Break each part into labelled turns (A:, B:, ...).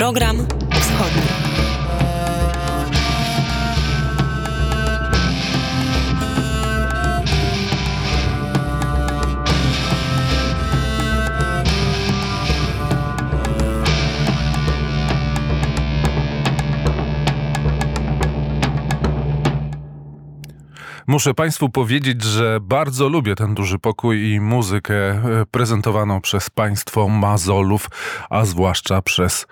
A: Program Wschodni.
B: Muszę Państwu powiedzieć, że bardzo lubię ten duży pokój i muzykę e, prezentowaną przez państwo Mazolów, a zwłaszcza przez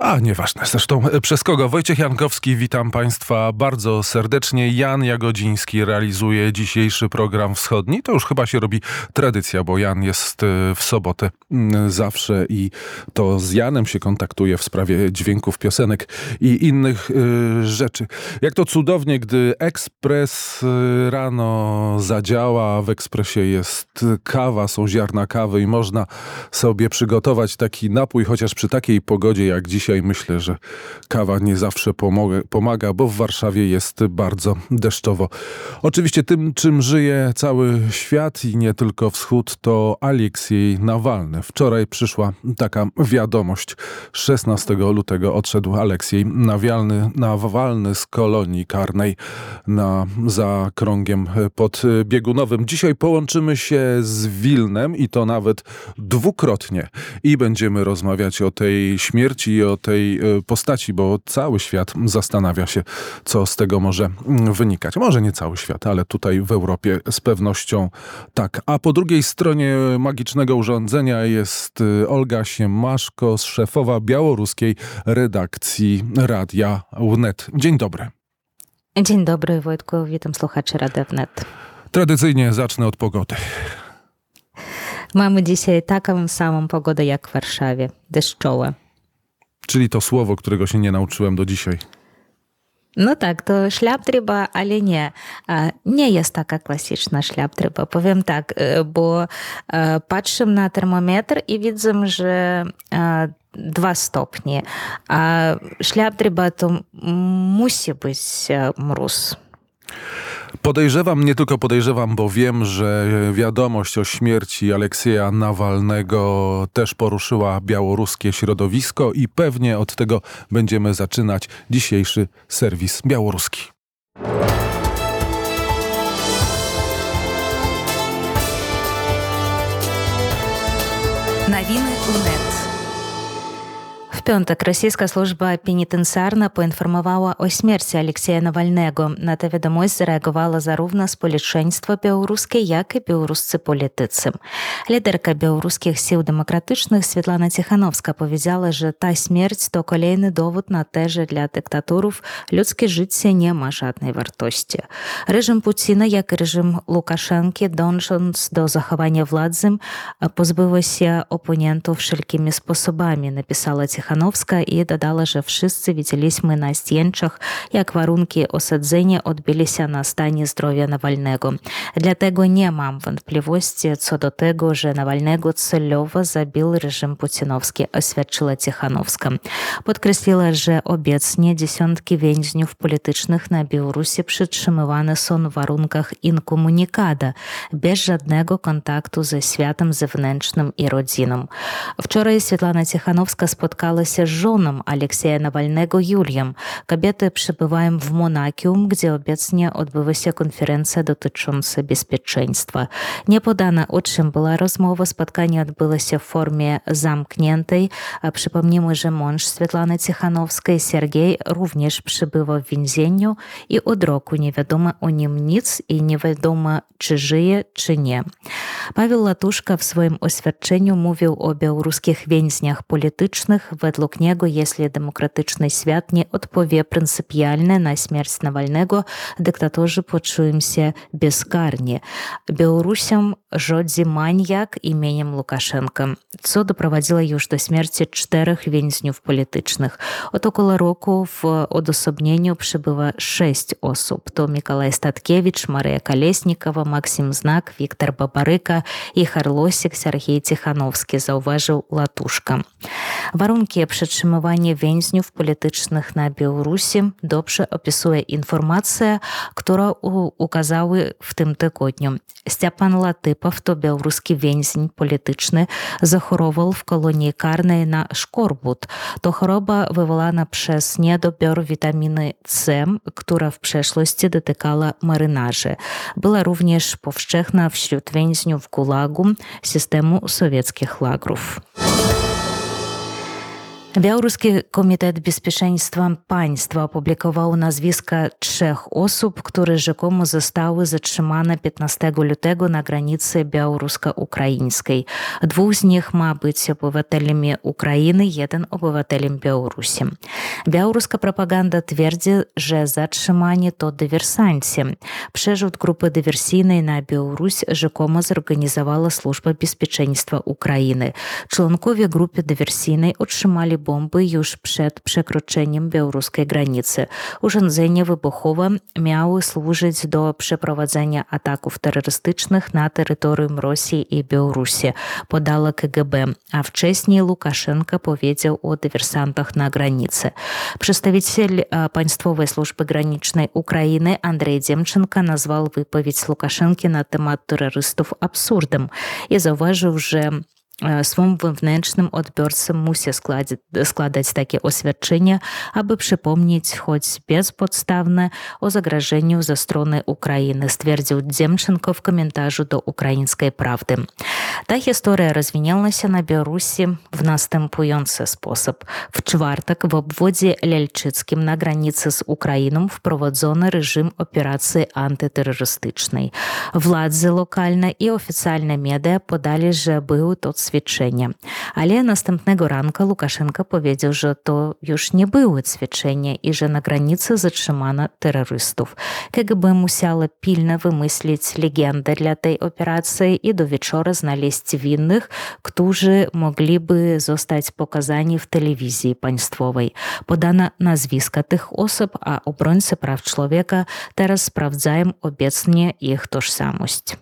B: a, nieważne. Zresztą e, przez kogo? Wojciech Jankowski, witam Państwa bardzo serdecznie. Jan Jagodziński realizuje dzisiejszy program wschodni. To już chyba się robi tradycja, bo Jan jest e, w sobotę mm, zawsze i to z Janem się kontaktuje w sprawie dźwięków piosenek i innych y, rzeczy. Jak to cudownie, gdy ekspres rano zadziała, w ekspresie jest kawa, są ziarna kawy i można sobie przygotować taki napój, chociaż przy takiej pogodzie jak dziś dzisiaj myślę, że kawa nie zawsze pomaga, bo w Warszawie jest bardzo deszczowo. Oczywiście tym, czym żyje cały świat i nie tylko wschód, to Aleksiej Nawalny. Wczoraj przyszła taka wiadomość. 16 lutego odszedł Aleksiej Nawalny, Nawalny z kolonii karnej na, za krągiem pod biegunowym. Dzisiaj połączymy się z Wilnem i to nawet dwukrotnie i będziemy rozmawiać o tej śmierci i o tej e, postaci, bo cały świat zastanawia się, co z tego może mm, wynikać. Może nie cały świat, ale tutaj w Europie z pewnością tak. A po drugiej stronie magicznego urządzenia jest e, Olga Siemaszko, szefowa białoruskiej redakcji Radia Wnet. Dzień dobry.
C: Dzień dobry Wojtku, witam słuchaczy Radia Wnet.
B: Tradycyjnie zacznę od pogody.
C: Mamy dzisiaj taką samą pogodę jak w Warszawie, deszczowa.
B: Czyli to słowo, którego się nie nauczyłem do dzisiaj.
C: No tak, to szlapdryba, ale nie. Nie jest taka klasyczna szlapdryba. Powiem tak, bo patrzę na termometr i widzę, że dwa stopnie. A szlapdryba to musi być mróz.
B: Podejrzewam, nie tylko podejrzewam, bo wiem, że wiadomość o śmierci Aleksieja Nawalnego też poruszyła białoruskie środowisko i pewnie od tego będziemy zaczynać dzisiejszy serwis białoruski.
A: Nowiny UNET.
C: пятак расійская служба пенітэнцарна паінфармавала о смерці алексея навальнего на та вядомасць зарэагавала заровна спалічэнства беларускай як і беларусцы палітыцы. Лідарка беларускіх сіл дэмакратычных Святлана ціхановска павязала же та смерць то калейны довод на тэжы для дыктатуров людскі жыцці няма жаднай вартосці рэжым пуціна як і рэжым лукашэнкі доншанс до захавання владзым пазбылася апоненту шалькімі спосабамі напісала ціхана sposobami, napisała Tichanowska Тихановска і дадала, że wszyscy widzieliśmy na zdjęciach, jak warunki osadzenia odbili się na stanie zdrowia Nawalnego. Dlatego nie mam wątpliwości co do tego, że Nawalnego celowo zabił reżim putinowski, oświadczyła Tichanowska. Podkreśliła, że obecnie dziesiątki więźniów politycznych na Białorusi przytrzymywane są w warunkach inkomunikada, bez żadnego kontaktu ze światem zewnętrznym i rodziną. Wczoraj Світлана Тихановska spotkała z żoną Aleksieja Nawalnego Julią. Kobiety przebywają w Monachium, gdzie obecnie odbywa się konferencja dotycząca bezpieczeństwa. Nie podano o czym była rozmowa. Spotkanie odbyło się w formie zamkniętej. Przypomnijmy, że mąż Svetlany Tichanowskiej, Sergiej, również przebywa w więzieniu i od roku nie wiadomo o nim nic i nie wiadomo, czy żyje, czy nie. Paweł Latuszka w swoim oświadczeniu mówił o białoruskich więźniach politycznych. Według niego, jeśli demokratyczny świat nie odpowie pryncypialnie na śmierć Nawalnego, dyktatorzy poczują się bezkarnie. Жодзі маньяк іменем Лукашенко. Цо дапровадзіла ёж да смерці чатырох вензняў палітычных. От около року в одасобненню прыбыва 6 особ. То Миколай Статкевич, Марыя Калеснікава, Максім Знак, Віктор Бабарыка і Харлосік Сергей Тхановскі заўважыў латушка. Варункі прытрымавання вензняў палітычных на Беларусі добра апісуе інфармацыя, которая указала в тым тыгодню. Сцяпан Латып Латыпов, то беларускі więzień polityczny, zachorował w kolonii karnej na szkorbut. To choroba wywołana przez niedobiór witaminy C, która w przeszłości dotykała marynarzy. Była również powszechna wśród więźniów gulagu systemu sowieckich lagrów. Беларускі комітэт беспечэнства панства апублікаваў назвіска чэх особ, которые жакому заставы затрымана 15 лютэгу на граніцы беларуска-украінскай. Двух з них ма быць абывателямі Украіны, еден абывателем Беларусі. Беларуска прапаганда твердзі, же затрыманне то дыверсанці. Пшэжут групы дыверсійнай на Беларусь жакома зарганізавала служба беспечэнства Украіны. Членкове групе дыверсійнай атрымалі bomby już przed przekroczeniem białoruskiej granicy. Urządzenia wybuchowe miały służyć do przeprowadzenia ataków terrorystycznych na terytorium Rosji i Białorusi, podała KGB, a wcześniej Łukaszenka powiedział o dywersantach na granicy. Przedstawiciel Państwowej Służby Granicznej Ukrainy Andrzej Dziemczynka nazwał wypowiedź Łukaszenki na temat terrorystów absurdem i zauważył, że swym wewnętrznym odbiorcom musi składać, składać takie oświadczenia, aby przypomnieć choć bezpodstawne o zagrożeniu ze strony Ukrainy, stwierdził Dziemczynko w komentarzu do ukraińskiej prawdy. Ta historia rozwinęła się na Białorusi w następujący sposób. W czwartek w obwodzie Lelczyckim na granicy z Ukrainą wprowadzono reżim operacji antyterrorystycznej. Władze lokalne i oficjalne media podali, że był to ćwiczenia. Ale następnego ranka Łukaszenka powiedział, że to już nie były ćwiczenia i że na granicy zatrzymano terrorystów. KGB musiało pilnie wymyślić legendę dla tej operacji i do wieczora znaleźć winnych, którzy mogliby zostać pokazani w telewizji państwowej. Podano nazwiska tych osób, a obrońcy praw człowieka teraz sprawdzają obecnie ich tożsamość.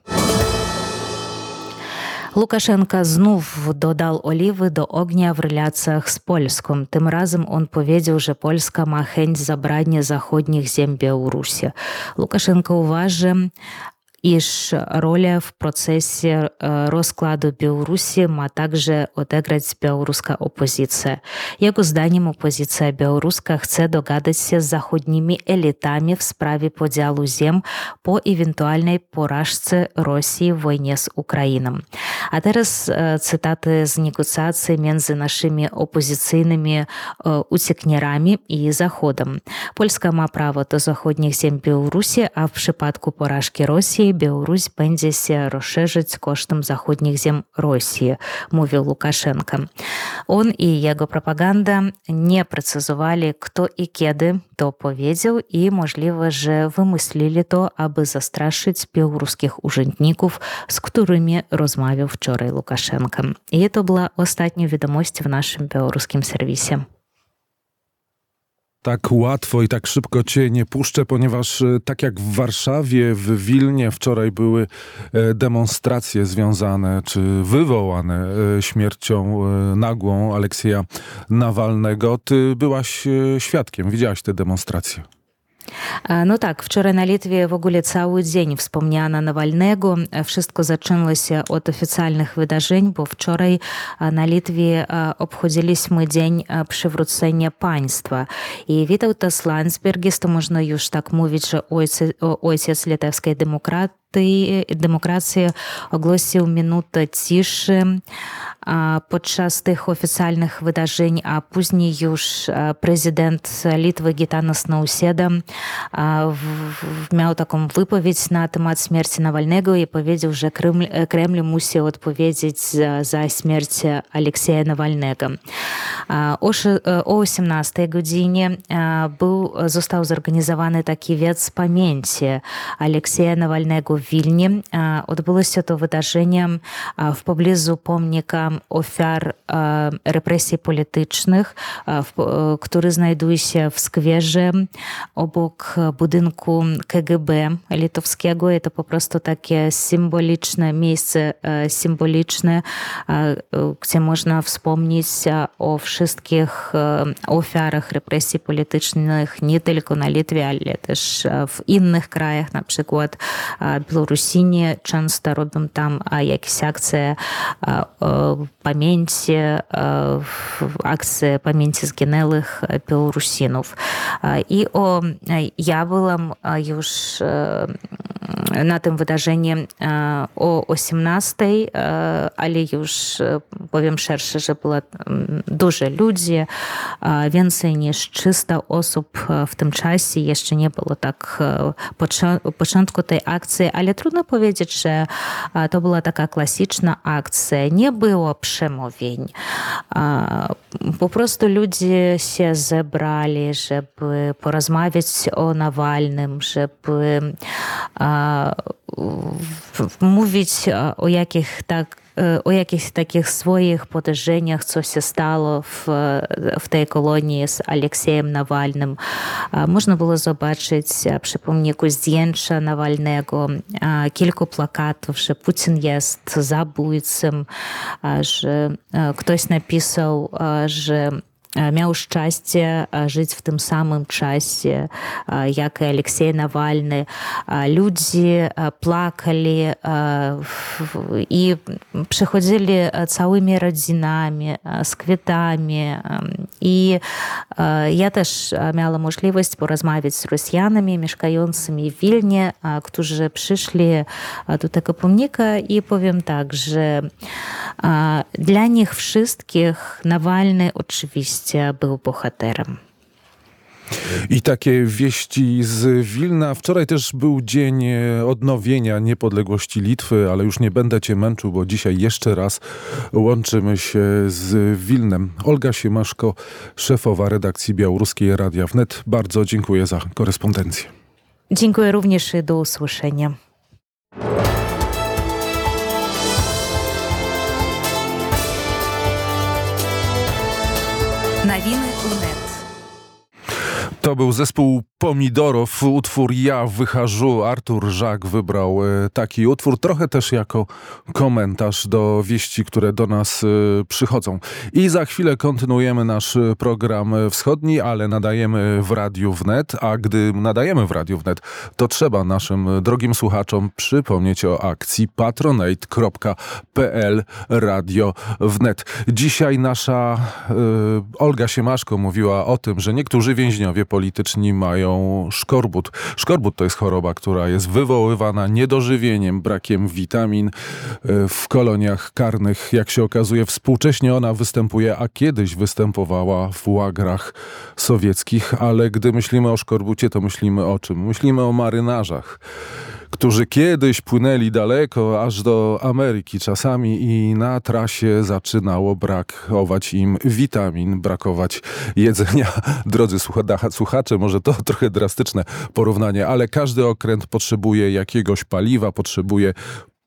C: Лукашенко знов додал оливы до огня в реляциях с Польском. Тем разом он поведел, что Польска ма хэнь забрання заходних земель Беларуси. Лукашенко уважен iż rolę w procesie rozkładu Białorusi ma także odegrać białoruska opozycja. Jego zdaniem opozycja białoruska chce dogadać się z zachodnimi elitami w sprawie podziału ziem po ewentualnej porażce Rosji w wojnie z Ukrainą. A teraz cytaty z negocjacji między naszymi opozycyjnymi uciekinierami i Zachodem. Polska ma prawo do zachodnich ziem Białorusi, a w przypadku porażki Беларусь пэндзіся расшэжыць коштам заходніх зем Росіі, мовіў Лукашенко. Он і яго прапаганда не працызавалі, хто і кеды то паведзеў і, можліва, же вымыслілі то, абы застрашыць беларускіх ужытніков, з которыми размавіў вчора Лукашенко. І это была астатняя відомасць в нашым беларускім сервісе.
B: Tak łatwo i tak szybko cię nie puszczę, ponieważ e, tak jak w Warszawie, w Wilnie wczoraj były e, demonstracje związane czy wywołane e, śmiercią nagłą Aleksieja Nawalnego. Ty byłaś świadkiem, widziałaś te demonstracje.
C: Ну так вчора на літве ввогуле цałы дзень вспомняна навальнегу wszystko э, зачынлася от афіцыяльных выдажэнь бо вчорай на літве обходзілі мы дзень прывруцэння панства. І вітаўтас ландсбергіста можна юж так мовіць жа ойцы ойцец літавскай дэмократ ты дэмакратыі огласіў мінута цішы падчас тых офіцыяльных выдажэнь а пузней юж прэзідэнт літвы гітанас наўседа мяў таком выпаведь на тэмат смерці навальнего і паведзеў уже крымль крэмлю мусіў адпаведзець за смерць алексея навальнега о 17 гадзіне быў застаў зарганізаваны такі вец паменці алексея навальнегу Odbyło się to wydarzenie w pobliżu pomnika ofiar represji politycznych, który znajduje się w skwerze obok budynku KGB litewskiego. To po prostu takie symboliczne miejsce, symboliczne, gdzie można wspomnieć o wszystkich ofiarach represji politycznych nie tylko na Litwie, ale też w innych krajach, na przykład Беларусіне часта робім там якісь акцыя паменці акцыя паменці згінэлых беларусінаў. І о я былам юж на тым выдажэнні о о 17 але юж повем шэрша же было дужа людзі венцыі ніж чыста особ в тым часе яшчэ не было так пачатку той акцыі ale trudno powiedzieć, że to była taka klasyczna akcja. Nie było przemówień. Po prostu ludzie się zebrali, żeby porozmawiać o Nawalnym, żeby mówić o jakich tak o jakichś takich swoich podejrzeniach, co się stało w, w tej kolonii z Aleksiejem Nawalnym. Można było zobaczyć przy pomniku zdjęcia Nawalnego, kilku plakatów, że Putin jest zabójcą, że ktoś napisał, że Э, мяў шчасце э, жыць в тым самым часе э, як і алексей навальны. Людзі плакалі і прыходзілі цалымі радзінамі з квітамі. І я теж мяла можлівасць поразмавіць з русіянамі мешкаёнцамі вільні кто же прыйшлі тут так апумніка і повім так же. Для них wszystkіх навальны очывісці był bohaterem.
B: I takie wieści z Wilna. Wczoraj też był dzień odnowienia niepodległości Litwy, ale już nie będę cię męczył, bo dzisiaj jeszcze raz łączymy się z Wilnem. Olga Siemaszko, szefowa redakcji Białoruskiej Radia Wnet. Bardzo dziękuję za korespondencję.
C: Dziękuję również i do usłyszenia.
A: навіны ЛНР.
B: To był zespół Pomidorów, utwór Ja wycharzu. Artur Żak wybrał e, taki utwór, trochę też jako komentarz do wieści, które do nas e, przychodzą. I za chwilę kontynuujemy nasz program wschodni, ale nadajemy w Radiu Wnet, a gdy nadajemy w Radiu Wnet, to trzeba naszym drogim słuchaczom przypomnieć o akcji patronate.pl Radio Wnet. Dzisiaj nasza Olga Siemaszko mówiła o tym, że niektórzy więźniowie polityczni mają szkorbut. Szkorbut to jest choroba, która jest wywoływana niedożywieniem, brakiem witamin e, w koloniach karnych. Jak się okazuje, współcześnie ona występuje, a kiedyś występowała w łagrach sowieckich, ale gdy myślimy o szkorbucie, to myślimy o czym? Myślimy o marynarzach którzy kiedyś płynęli daleko, aż do Ameryki czasami i na trasie zaczynało brakować im witamin, brakować jedzenia. Drodzy słuchacze, może to trochę drastyczne porównanie, ale każdy okręt potrzebuje jakiegoś paliwa, potrzebuje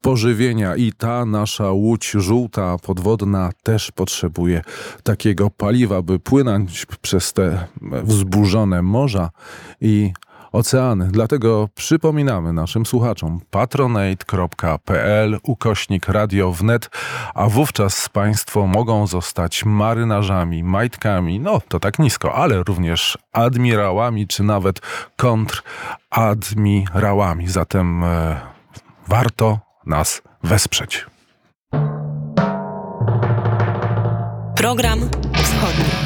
B: pożywienia i ta nasza łódź żółta, podwodna też potrzebuje takiego paliwa, by płynąć przez te wzburzone morza i oceany. Dlatego przypominamy naszym słuchaczom patronate.pl ukośnik radio wnet, a wówczas Państwo mogą zostać marynarzami, majtkami, no to tak nisko, ale również admirałami czy nawet kontradmirałami. Zatem e, warto nas wesprzeć.
A: Program wschodni.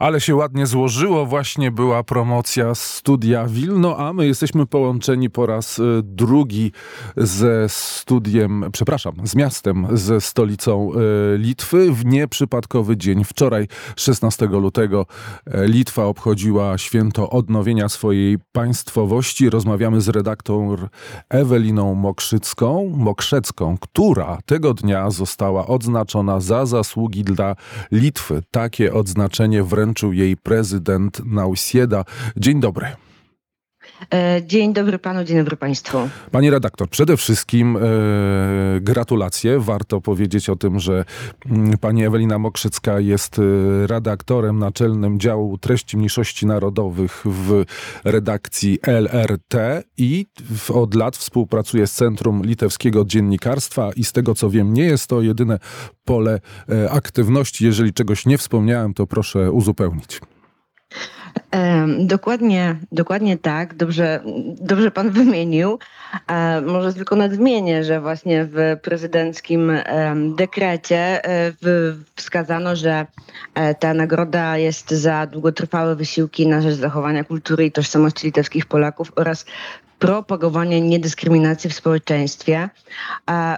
B: Ale się ładnie złożyło, właśnie była promocja studia Wilno, a my jesteśmy połączeni po raz y, drugi ze studiem, przepraszam, z miastem, ze stolicą y, Litwy w nieprzypadkowy dzień. Wczoraj, 16 lutego, y, Litwa obchodziła święto odnowienia swojej państwowości. Rozmawiamy z redaktor Eweliną Mokrzycką, Mokrzecką, która tego dnia została odznaczona za zasługi dla Litwy. Takie odznaczenie jej prezydent Nausieda. Dzień dobry.
D: E, Dzień dobry panu, dzień dobry państwu.
B: Pani redaktor, przede wszystkim e, gratulacje. Warto powiedzieć o tym, że mm, pani Ewelina Mokrzycka jest e, redaktorem naczelnym działu treści mniejszości narodowych w redakcji LRT i w, od lat współpracuje z Centrum Litewskiego Dziennikarstwa i z tego co wiem, nie jest to jedyne pole e, aktywności. Jeżeli czegoś nie wspomniałem, to proszę uzupełnić.
D: Dokładnie, dokładnie tak. Dobrze, dobrze pan wymienił. E, Może tylko nadmienię, że właśnie w prezydenckim dekrecie e, wskazano, że e, ta nagroda jest za długotrwałe wysiłki na rzecz zachowania kultury i tożsamości litewskich Polaków oraz propagowanie niedyskryminacji w społeczeństwie.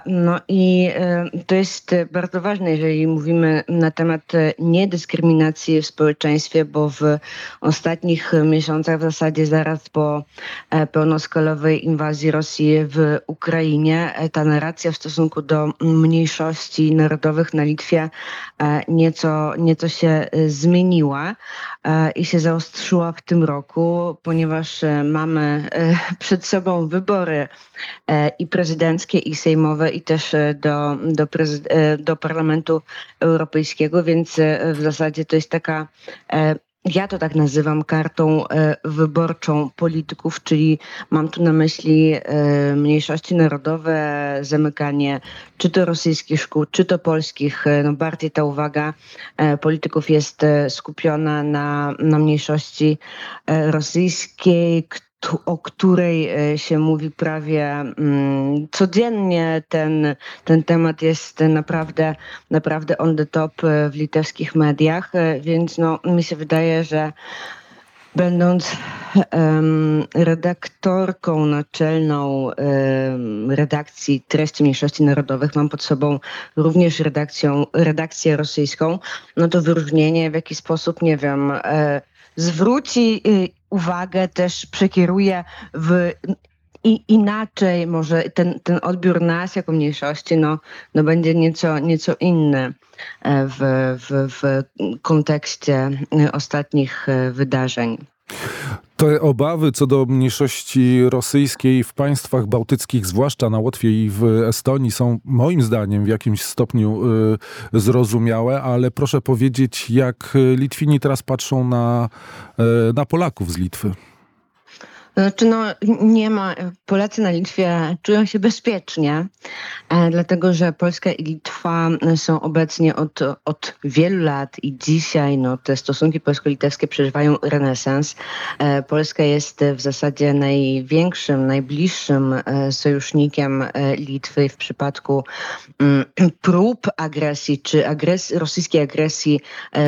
D: No i e, to jest bardzo ważne, jeżeli mówimy na temat e, niedyskryminacji w społeczeństwie, bo w ostatnich miesiącach, w zasadzie zaraz po e, pełnoskalowej inwazji Rosji w Ukrainie, e, ta narracja w stosunku do mniejszości narodowych na Litwie e, nieco, nieco się zmieniła i się zaostrzyła w tym roku, ponieważ mamy e, przed sobą wybory e, i prezydenckie, i sejmowe, i też e, do, do, e, do Parlamentu Europejskiego, więc w zasadzie to jest taka. Ja to tak nazywam kartą wyborczą polityków, czyli mam tu na myśli mniejszości narodowe, zamykanie czy to rosyjskich szkół, czy to polskich. No bardziej ta uwaga polityków jest skupiona na, na mniejszości rosyjskiej, o której e, się mówi prawie mm, codziennie. Ten, ten temat jest naprawdę, naprawdę on the top e, w litewskich mediach, e, więc no, mi się wydaje, że Będąc em, redaktorką naczelną em, redakcji treści mniejszości narodowych, mam pod sobą również redakcją, redakcję rosyjską, no to wyróżnienie w jaki sposób, nie wiem, e, zwróci y, uwagę, też przekieruje w i inaczej może ten, ten odbiór nas jako mniejszości no, no będzie nieco, nieco inny e, w, w, w kontekście ostatnich e, wydarzeń.
B: Te obawy co do mniejszości rosyjskiej w państwach bałtyckich, zwłaszcza na Łotwie i w Estonii, są moim zdaniem w jakimś stopniu y, zrozumiałe, ale proszę powiedzieć, jak Litwini teraz patrzą na, y, na Polaków z Litwy.
D: Znaczy, no, nie ma. Polacy na Litwie czują się bezpiecznie, e, dlatego że Polska i Litwa są obecnie od, od wielu lat i dzisiaj no, te stosunki polsko-litewskie przeżywają renesans. E, Polska jest w zasadzie największym, najbliższym e, sojusznikiem Litwy w przypadku mm, prób agresji czy agres- rosyjskiej agresji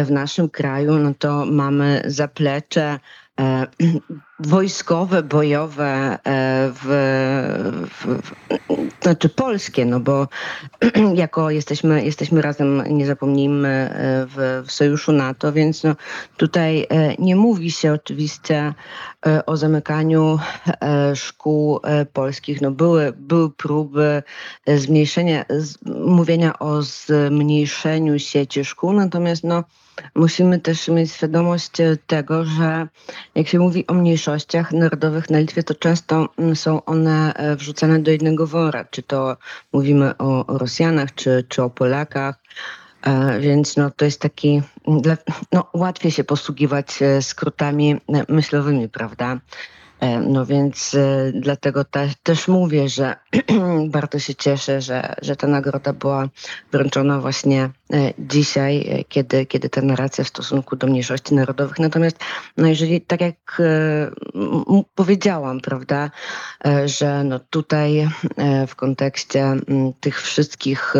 D: w naszym kraju. No to mamy zaplecze wojskowe, bojowe, e, w, w, w, znaczy polskie, no bo jako jesteśmy, jesteśmy razem, nie zapomnijmy, e, w, w sojuszu NATO, więc no, tutaj e, nie mówi się oczywiście e, o zamykaniu e, szkół e, polskich. No były, były próby e, zmniejszenia, z, mówienia o zmniejszeniu sieci szkół, natomiast no, musimy też mieć świadomość e, tego, że jak się mówi o mniejszościach narodowych na Litwie, to często mm, są one e, wrzucane do jednego wora. Czy to mówimy o, Rosjanach, czy, czy o Polakach. E, Więc no, to jest taki, mm, no, łatwiej się posługiwać skrótami myślowymi, prawda? No więc dlatego te, też mówię, że bardzo się cieszę, że, że ta nagroda była wręczona właśnie dzisiaj, kiedy, kiedy ta narracja w stosunku do mniejszości narodowych. Natomiast no jeżeli, tak jak powiedziałam, prawda, że no tutaj w kontekście tych wszystkich,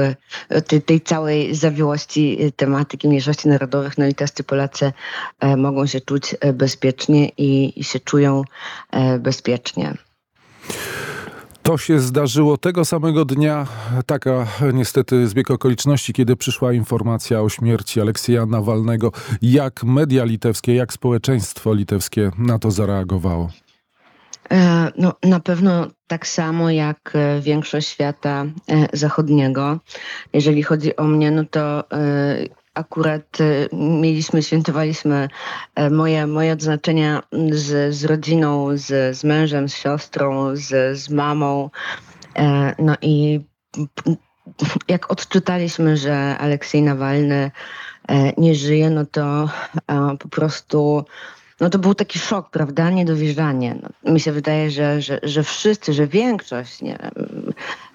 D: tej, tej całej zawiłości tematyki mniejszości narodowych, no litewscy Polacy mogą się czuć bezpiecznie i, i się czują bezpiecznie.
B: To się zdarzyło tego samego dnia, taka niestety zbieg okoliczności, kiedy przyszła informacja o śmierci Aleksieja Nawalnego. Jak media litewskie, jak społeczeństwo litewskie na to zareagowało?
D: E, no, na pewno tak samo jak e, większość świata e, zachodniego. Jeżeli chodzi o mnie, no to akurat mieliśmy, świętowaliśmy moje, moje odznaczenia z, z rodziną, z, z mężem, z siostrą, z, z mamą. No i jak odczytaliśmy, że Aleksiej Nawalny nie żyje, no to po prostu no to był taki szok, prawda? Niedowierzanie. No, mi się wydaje, że, że, że wszyscy, że większość nie,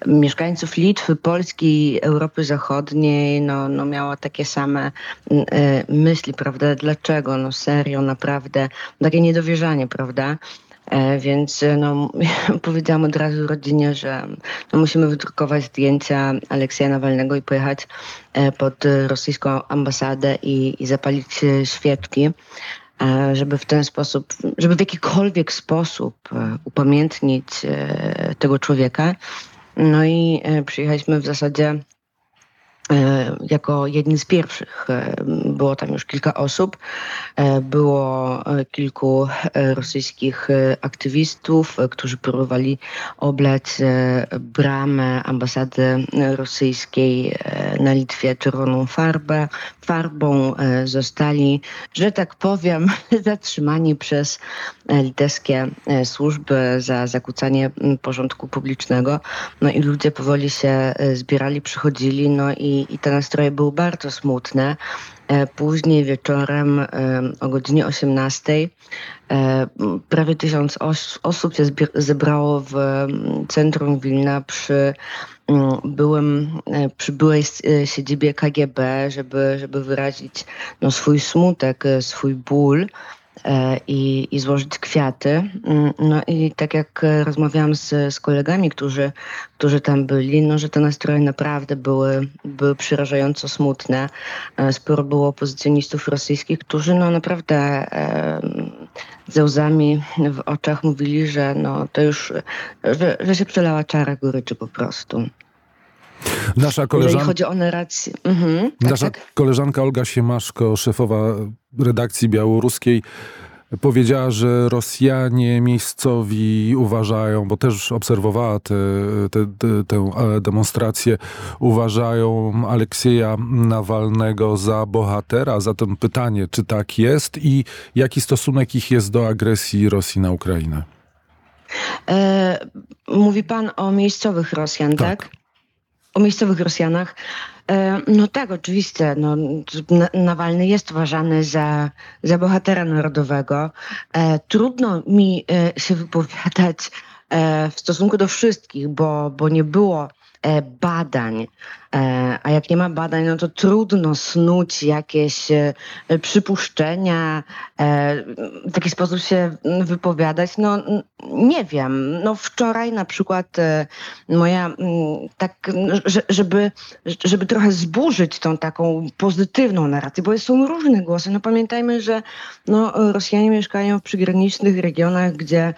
D: mieszkańców Litwy, Polski, Europy Zachodniej no, no miała takie same y, myśli, prawda? Dlaczego? No serio, naprawdę. Takie niedowierzanie, prawda? E, więc no, powiedziałam od razu rodzinie, że no, musimy wydrukować zdjęcia Aleksja Nawalnego i pojechać e, pod rosyjską ambasadę i, i zapalić świeczki. E, żeby w ten sposób, żeby w jakikolwiek sposób e, upamiętnić e, tego człowieka. No i przyjechaliśmy w zasadzie jako jedni z pierwszych. E, było tam już kilka osób. E, było kilku rosyjskich aktywistów, którzy próbowali oblać bramę ambasady rosyjskiej na Litwie czerwoną farbę. Farbą zostali, że tak powiem, zatrzymani przez litewskie służby za zakłócanie porządku publicznego. No i ludzie powoli się zbierali, przychodzili, no i i, te nastroje były bardzo smutne. E, później wieczorem e, o godzinie 18 e, prawie tysiąc osób się zebrało w centrum Wilna przy byłym, przy byłej siedzibie KGB, żeby, żeby wyrazić no, swój smutek, swój ból. E, i, i złożyć kwiaty. Mm, no i tak jak rozmawiałam z, z kolegami, którzy, którzy tam byli, no, że te nastroje naprawdę były, były przerażająco smutne. E, sporo było opozycjonistów rosyjskich, którzy no naprawdę e, ze łzami w oczach mówili, że no, to już, że, że się przelała czara goryczy po prostu.
B: Nasza koleżanka...
D: Jeżeli chodzi o narrację. Mhm,
B: tak, Nasza tak? koleżanka Olga Siemaszko, szefowa redakcji białoruskiej, powiedziała, że Rosjanie miejscowi uważają, bo też obserwowała te, te, te, tę e, demonstrację, uważają Aleksieja Nawalnego za bohatera. Zatem pytanie, czy tak jest i jaki stosunek ich jest do agresji Rosji na Ukrainę?
D: E, mówi pan o miejscowych Rosjan, tak? tak? O miejscowych Rosjanach. E, no tak, oczywiście. No, Nawalny jest uważany za, za bohatera narodowego. E, trudno mi e, się wypowiadać w stosunku do wszystkich, bo, bo nie było badań a jak nie ma badań, no to trudno snuć jakieś e, przypuszczenia, e, w taki sposób się wypowiadać. No nie wiem. No wczoraj na przykład moja tak, żeby, żeby trochę zburzyć tą taką pozytywną narrację, bo są różne głosy. No pamiętajmy, że no, Rosjanie mieszkają w przygranicznych regionach, gdzie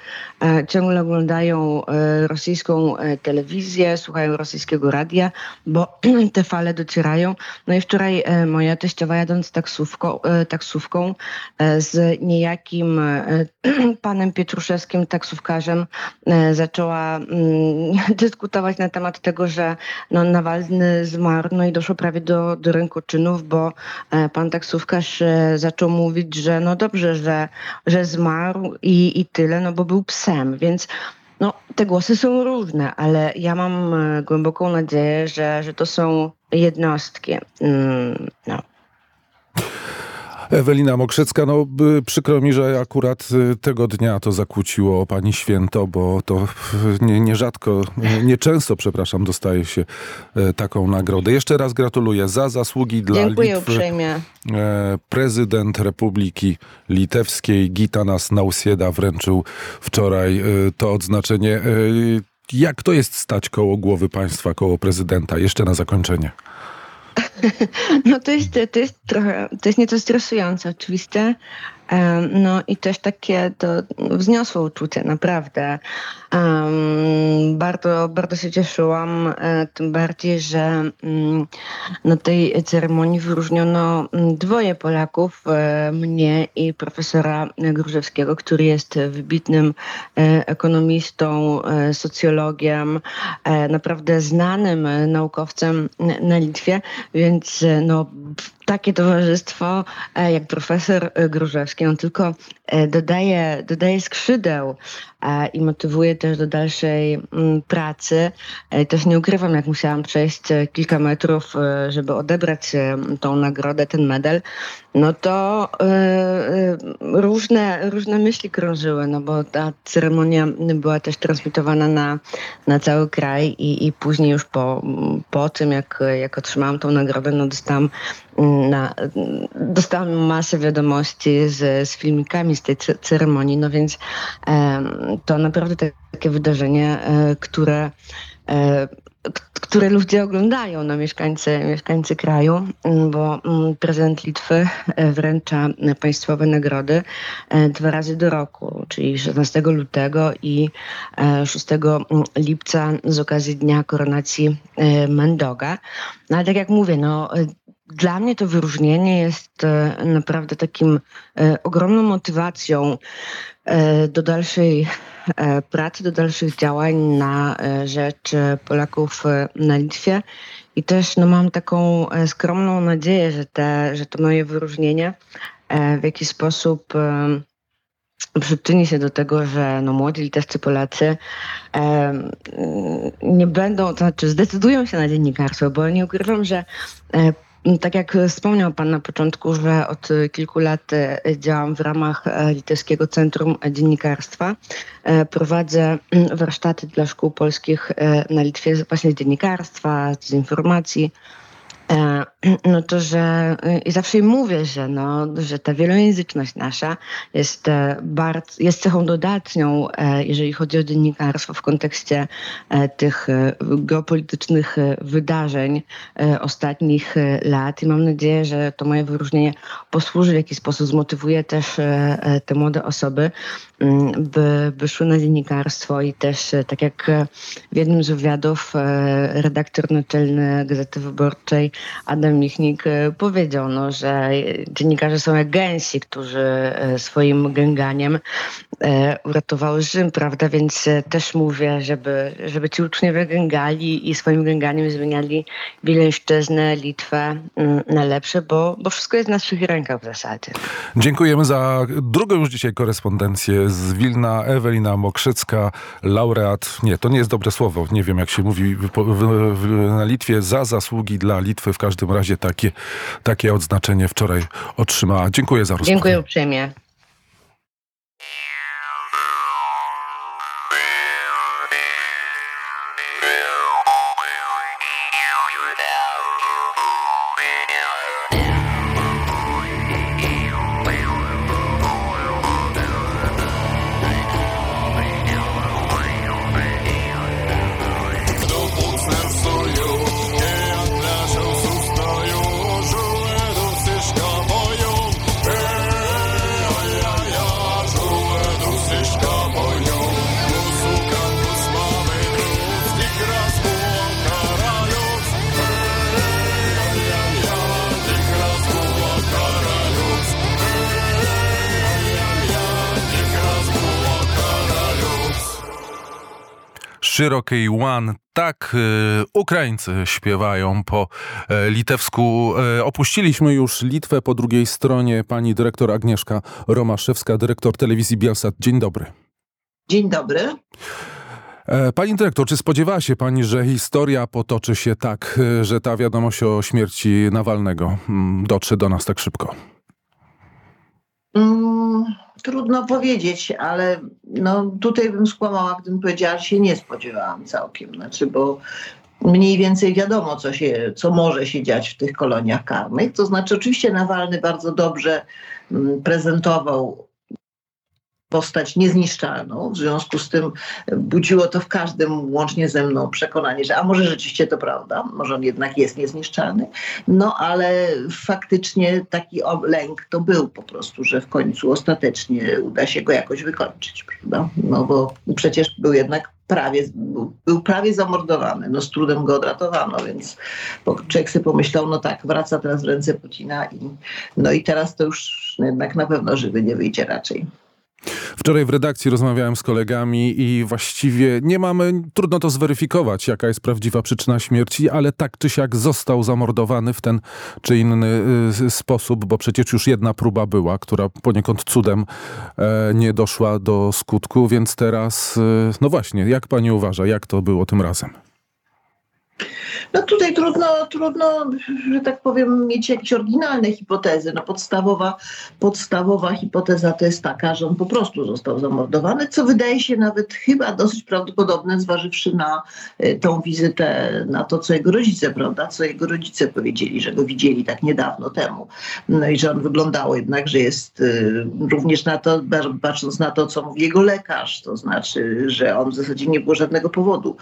D: ciągle oglądają rosyjską telewizję, słuchają rosyjskiego radia, bo te fale docierają. No i wczoraj e, moja teściowa jadąc taksówką, e, taksówką e, z niejakim panem Pietruszewskim, taksówkarzem, zaczęła mm, dyskutować na temat tego, że no, Nawalny zmarł, no i doszło prawie do, do rękoczynów, bo pan taksówkarz zaczął mówić, że no dobrze, że, że zmarł i, i tyle, no bo był psem, więc no, te głosy są różne, ale ja mam e, głęboką nadzieję, że, że to są jednostki. Mm, no.
B: Ewelina Mokrzycka, no przykro mi, że akurat y, tego dnia to zakłóciło pani święto, bo to nie, nierzadko, nieczęsto, przepraszam, dostaje się taką nagrodę. Jeszcze raz gratuluję za zasługi dla
D: Dziękuję
B: Litwy.
D: uprzejmie.
B: E, Prezydent Republiki Litewskiej Gitanas Nausėda wręczył wczoraj to odznaczenie. Jak to jest stać koło głowy państwa, koło prezydenta? Jeszcze na zakończenie.
D: No to jest, to jest trochę, to jest nieco stresujące oczywiście. No i też takie to wzniosłe uczucie, naprawdę. Em, bardzo, bardzo się cieszyłam, e, tym bardziej, że mm, na tej ceremonii wyróżniono mm, dwoje Polaków, e, mnie i profesora Grużewskiego, który jest wybitnym e, ekonomistą, socjologiem, naprawdę znanym naukowcem na Litwie, więc no, takie towarzystwo jak profesor e, Grużewski, on tylko e, dodaje, dodaje skrzydeł i motywuje też do dalszej mm, pracy. E, Też nie ukrywam, jak musiałam przejść e, kilka metrów, e, żeby odebrać e, tą nagrodę, ten medal, no to e, e, różne, różne myśli krążyły, no bo ta ceremonia była też transmitowana na, na cały kraj i, i później już po, po tym, jak, jak otrzymałam tą nagrodę, no dostałam na, dostałam masę wiadomości z, z filmikami z tej ce- ceremonii, no więc em, to naprawdę takie wydarzenie, e, które, e, które ludzie oglądają, no mieszkańcy, mieszkańcy kraju, m, bo mm, prezydent Litwy e, wręcza państwowe nagrody dwa razy do roku, czyli 16 lutego i e, 6 lipca z okazji Dnia Koronacji Mendoga. No ale tak jak mówię, no dla mnie to wyróżnienie jest e, naprawdę takim e, ogromną motywacją e, do dalszej pracy, do dalszych działań na rzecz Polaków na Litwie. I też no, mam taką skromną nadzieję, że, te, że to moje wyróżnienie w jakiś sposób przyczyni się do tego, że no, młodzi litewscy Polacy nie będą, to znaczy zdecydują się na dziennikarstwo, bo nie ukrywam, że tak jak wspomniał Pan na początku, że od kilku lat e, działam w ramach e, Litewskiego Centrum Dziennikarstwa. E, Prowadzę mm, warsztaty dla szkół polskich na Litwie właśnie z dziennikarstwa, z informacji. E, No to, że i zawsze mówię, że, no, że ta wielojęzyczność nasza jest, e, bardzo, jest cechą dodatnią, e, jeżeli chodzi o dziennikarstwo w kontekście tych geopolitycznych wydarzeń ostatnich lat. I mam nadzieję, że to moje wyróżnienie posłuży w jakiś sposób, zmotywuje też te młode osoby, mm, by, by szły na dziennikarstwo i też, tak jak w jednym z wywiadów redaktor naczelny Gazety Wyborczej Adam Michnik e, powiedział, no, że dziennikarze są jak gęsi, którzy e, swoim gęganiem uratowały Rzym, prawda? Więc e, też mówię, żeby, żeby ci uczniowie gęgali i swoim gęganiem zmieniali Wileńszczyznę, Litwę mm, na lepsze, bo, bo wszystko jest w naszych rękach w zasadzie.
B: Dziękujemy za drugą już dzisiaj korespondencję z Wilna. Ewelina Mokrzycka, laureat, nie, to nie jest dobre słowo, nie wiem jak się mówi w, w, w, na Litwie, za zasługi dla Litwy. W każdym razie takie, takie odznaczenie wczoraj otrzymała. Dziękuję za rozmowę.
D: Dziękuję uprzejmie.
B: Szerokiej One. Tak y, Ukraińcy śpiewają po e, litewsku. E, opuściliśmy już Litwę po drugiej stronie pani dyrektor Agnieszka Romaszewska, dyrektor telewizji Bielsat. Dzień dobry.
E: Dzień dobry.
B: E, Pani dyrektor, czy spodziewała się pani, że historia potoczy się tak, e, że ta wiadomość o śmierci Nawalnego mm, dotrze do nas tak szybko?
E: Mm, trudno powiedzieć, ale no, tutaj bym skłamała, gdybym powiedziała, że się nie spodziewałam całkiem. Znaczy, bo mniej więcej wiadomo, co, się, co może się dziać w tych koloniach karnych. To znaczy, oczywiście Nawalny bardzo dobrze mm, prezentował postać niezniszczalną. W związku z tym budziło to w każdym, łącznie ze mną, przekonanie, że a może rzeczywiście to prawda, może on jednak jest niezniszczalny. No ale faktycznie taki lęk to był po prostu, że w końcu ostatecznie uda się go jakoś wykończyć, prawda? No bo przecież był jednak prawie, był prawie zamordowany. No z trudem go odratowano, więc człowiek sobie pomyślał, no tak, wraca teraz w ręce Putina i no i teraz to już jednak na pewno żywy nie wyjdzie raczej.
B: Wczoraj w redakcji rozmawiałem z kolegami i właściwie nie mamy, trudno to zweryfikować, jaka jest prawdziwa przyczyna śmierci, ale tak czy siak został zamordowany w ten czy inny y, sposób, bo przecież już jedna próba była, która poniekąd cudem e, nie doszła do skutku, więc teraz, y, no właśnie, jak pani uważa, jak to było tym razem?
E: No tutaj trudno, trudno, że tak powiem, mieć jakieś oryginalne hipotezy. No podstawowa, podstawowa hipoteza to jest taka, że on po prostu został zamordowany, co wydaje się nawet chyba dosyć prawdopodobne, zważywszy na y, tą wizytę, na to, co jego rodzice, prawda, co jego rodzice powiedzieli, że go widzieli tak niedawno temu. No i że on wyglądało jednak, że jest y, również na to, patrząc na to, co mówi jego lekarz, to znaczy, że on w zasadzie nie było żadnego powodu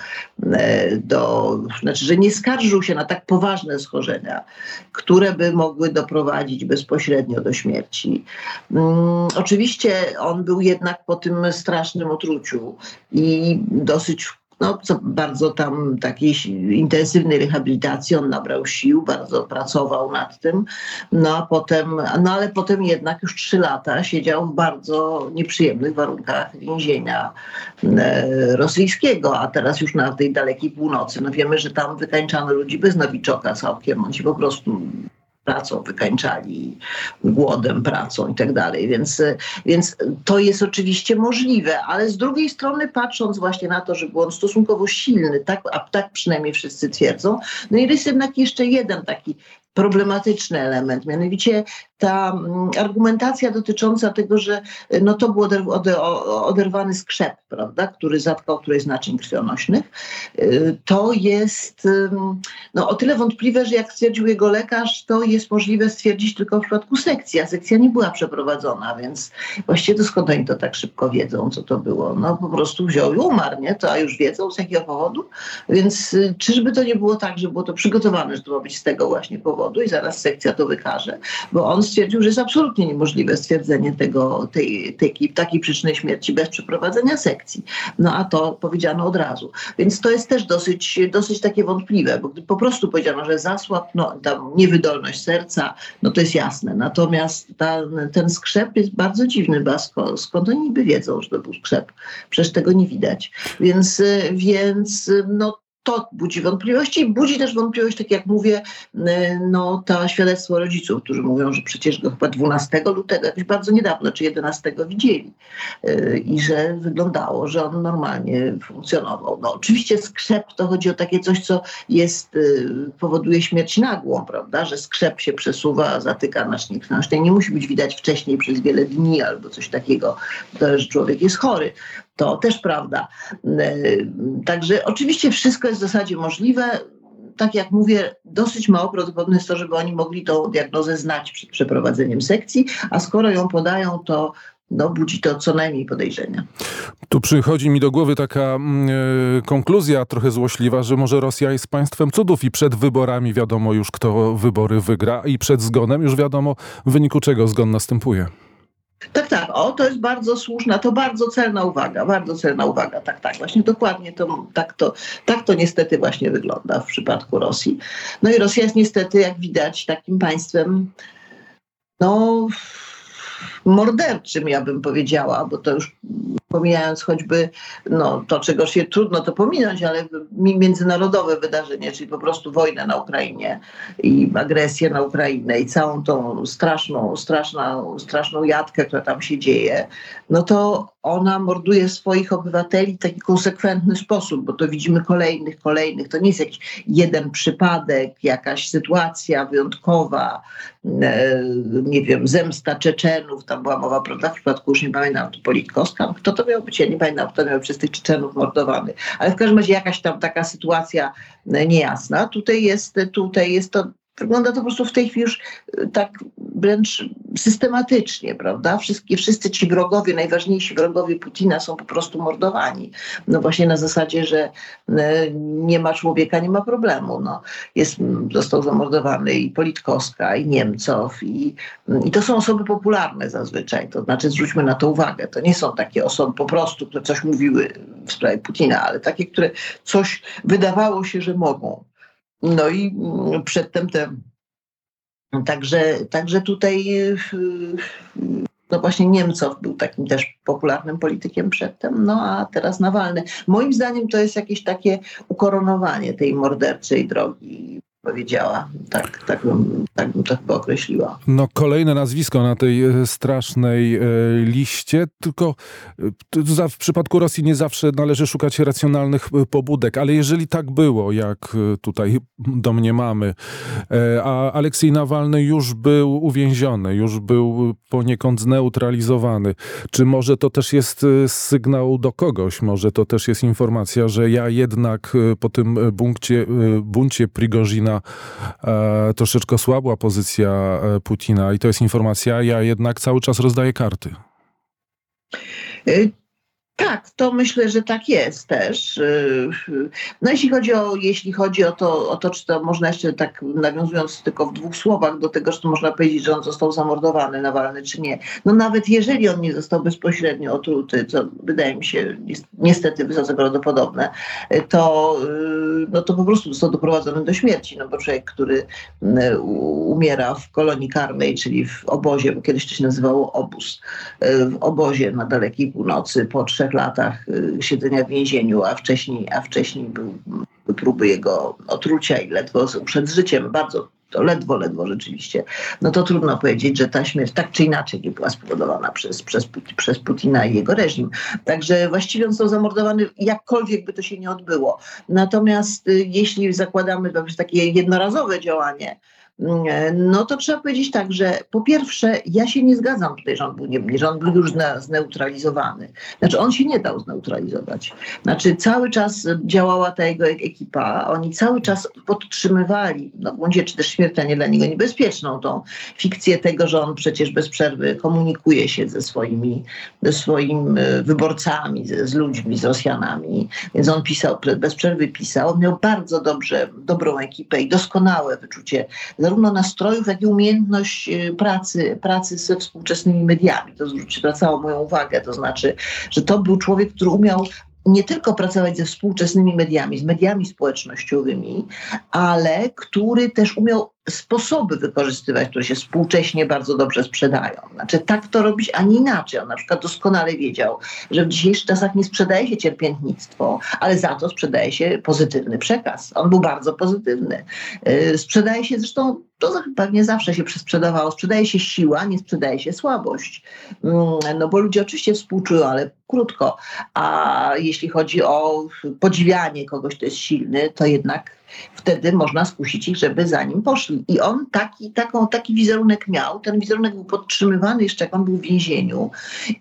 E: y, do, znaczy, że nie skarżył się na tak poważne schorzenia, które by mogły doprowadzić bezpośrednio do śmierci. Um, oczywiście on był jednak po tym strasznym otruciu i dosyć no, co bardzo tam takiej intensywnej rehabilitacji, on nabrał sił, bardzo pracował nad tym, no a potem, no ale potem jednak już trzy lata siedział w bardzo nieprzyjemnych warunkach więzienia e, rosyjskiego, a teraz już na tej dalekiej północy, no wiemy, że tam wykańczano ludzi bez nowiczoka całkiem, on się po prostu pracą wykańczali, głodem, pracą i tak dalej. Więc, więc to jest oczywiście możliwe, ale z drugiej strony patrząc właśnie na to, że był on stosunkowo silny, tak, a tak przynajmniej wszyscy twierdzą, no i jest jednak jeszcze jeden taki problematyczny element, mianowicie ta mm, argumentacja dotycząca tego, że y, no to był oder, oder, oderwany skrzep, prawda, który zatkał któryś z naczyń krwionośnych, y, to jest no, o tyle wątpliwe, że jak stwierdził jego lekarz, to jest możliwe stwierdzić tylko w przypadku sekcji, a sekcja nie była przeprowadzona, więc właściwie to skąd oni to tak szybko wiedzą, co to było? No po prostu wziął i umarł, nie? To a już wiedzą z jakiego powodu? Więc y, czyżby to nie było tak, że było to przygotowane, że to ma być z tego właśnie powodu i zaraz sekcja to wykaże, bo on stwierdził, że jest absolutnie niemożliwe stwierdzenie tego, tej, tej, takiej przyczyny śmierci bez przeprowadzenia sekcji. No a to powiedziano od razu. Więc to jest też dosyć, dosyć takie wątpliwe, bo gdy po prostu powiedziano, że zasłab, no niewydolność serca, no to jest jasne. Natomiast ta, ten skrzep jest bardzo dziwny, bo skąd, skąd oni niby wiedzą, że to był skrzep? Przecież tego nie widać. Więc, więc no to budzi wątpliwości. Budzi też wątpliwość, tak jak mówię, y, no, to świadectwo rodziców, którzy mówią, że przecież go chyba 12 lutego, jakoś bardzo niedawno, czy 11 widzieli y, i że wyglądało, że on normalnie funkcjonował. No, oczywiście skrzep to chodzi o takie coś, co jest, y, powoduje śmierć nagłą, prawda, że skrzep się przesuwa, zatyka nacznik krwionośny. Nie musi być widać wcześniej przez wiele dni albo coś takiego, że człowiek jest chory. To też prawda. E, także oczywiście wszystko jest w zasadzie możliwe. Tak jak mówię, dosyć mało prawdopodobne jest to, żeby oni mogli tą diagnozę znać przed przeprowadzeniem sekcji, a skoro ją podają, to no, budzi to co najmniej podejrzenia.
B: Tu przychodzi mi do głowy taka mm, e, konkluzja trochę złośliwa, że może Rosja jest państwem cudów i przed wyborami wiadomo już, kto wybory wygra i przed zgonem już wiadomo, w wyniku czego zgon następuje.
E: Tak, tak. O, to jest bardzo słuszna, to bardzo celna uwaga, bardzo celna uwaga. Tak, tak, właśnie dokładnie to, tak to, tak to niestety właśnie wygląda w przypadku Rosji. No i Rosja jest niestety, jak widać, takim państwem, no morderczym, ja bym powiedziała, bo to już pomijając choćby no, to, czego się trudno to pominąć, ale międzynarodowe wydarzenie, czyli po prostu wojnę na Ukrainie i agresję na Ukrainę i całą tą straszną, straszną, straszną jadkę, która tam się dzieje, no to ona morduje swoich obywateli w taki konsekwentny sposób, bo to widzimy kolejnych, kolejnych. To nie jest jakiś jeden przypadek, jakaś sytuacja wyjątkowa, e, nie wiem, zemsta Czeczenów, tam była mowa, prawda, w przypadku już nie pamiętam, to Politkowska, kto to miał być, ja nie pamiętam, kto miał przez tych Czeczenów mordowany, ale w każdym razie jakaś tam taka sytuacja e, niejasna. Tutaj jest, tutaj jest to Wygląda to po prostu w tej chwili już y, tak wręcz systematycznie, prawda? Wszystkie, wszyscy ci wrogowie, najważniejsi wrogowie Putina są po prostu mordowani. No właśnie na zasadzie, że y, nie ma człowieka, nie ma problemu. No, jest, został zamordowany i Politkowska, i Niemcow, i, i to są osoby popularne zazwyczaj. To znaczy zwróćmy na to uwagę. To nie są takie osoby po prostu, które coś mówiły w sprawie Putina, ale takie, które coś wydawało się, że mogą. No i mm, przedtem te. Także, także tutaj no właśnie Niemcow był takim też popularnym politykiem przedtem, no a teraz Nawalny. Moim zdaniem to jest jakieś takie ukoronowanie tej morderczej drogi powiedziała. Tak, tak, bym, tak bym to chyba określiła.
B: No kolejne nazwisko na tej e, strasznej e, liście, tylko e, w przypadku Rosji nie zawsze należy szukać racjonalnych pobudek, ale jeżeli tak było, jak tutaj domniemamy, a Aleksiej Nawalny już był uwięziony, już był poniekąd zneutralizowany, czy może to też jest sygnał do kogoś, może to też jest informacja, że ja jednak po tym buncie, buncie Prigozina e, troszeczkę słabła pozycja e, Putina i to jest informacja, ja jednak cały czas rozdaję karty.
E: Y, tak, to myślę, że tak jest też. Y, no jeśli chodzi o, jeśli chodzi o to, o to, czy to można jeszcze tak nawiązując tylko w dwóch słowach do tego, że to można powiedzieć, że on został zamordowany, Nawalny, czy nie. No nawet jeżeli on nie został bezpośrednio otruty, co wydaje mi się niestety wysoce prawdopodobne, to, y, no to po prostu został doprowadzony do śmierci, no bo człowiek, który y, umiera w kolonii karnej, czyli w obozie, bo kiedyś to się nazywało obóz, w obozie na dalekiej północy po trzech latach y, siedzenia w więzieniu, a wcześniej, a wcześniej był, próby jego otrucia i ledwo przed życiem, bardzo to ledwo, ledwo rzeczywiście, no to trudno powiedzieć, że ta śmierć tak czy inaczej nie była spowodowana przez, przez, przez Putina i jego reżim. Także właściwie on został zamordowany, jakkolwiek by to się nie odbyło. Natomiast y, jeśli zakładamy takie jednorazowe działanie, no to trzeba powiedzieć tak, że po pierwsze, ja się nie zgadzam tutaj, że on był, nie, że on był już zneutralizowany. Znaczy, on się nie dał zneutralizować. Znaczy, cały czas działała ta jego ekipa, oni cały czas podtrzymywali, no bądź czy też śmiertelnie dla niego niebezpieczną, tą fikcję tego, że on przecież bez przerwy komunikuje się ze swoimi, ze swoimi e, wyborcami, z, z ludźmi, z Rosjanami. Więc on pisał, bez przerwy pisał. On miał bardzo dobrze, dobrą ekipę i doskonałe wyczucie zarówno nastrojów, jak i umiejętność y, pracy, pracy ze współczesnymi mediami. To zwracało moją uwagę. To znaczy, że to był człowiek, który umiał nie tylko pracować ze współczesnymi mediami, z mediami społecznościowymi, ale który też umiał sposoby wykorzystywać, które się współcześnie bardzo dobrze sprzedają. Znaczy tak to robić, a nie inaczej. On na przykład doskonale wiedział, że w dzisiejszych czasach nie sprzedaje się cierpiętnictwo, ale za to sprzedaje się pozytywny przekaz. On był bardzo pozytywny. Y, sprzedaje się zresztą, to pewnie zawsze się sprzedawało, sprzedaje się siła, nie sprzedaje się słabość. Mm, no bo ludzie oczywiście współczują, ale krótko. A jeśli chodzi o podziwianie kogoś, kto jest silny, to jednak wtedy można skusić ich, żeby za nim poszli. I on taki, taką, taki wizerunek miał. Ten wizerunek był podtrzymywany jeszcze jak on był w więzieniu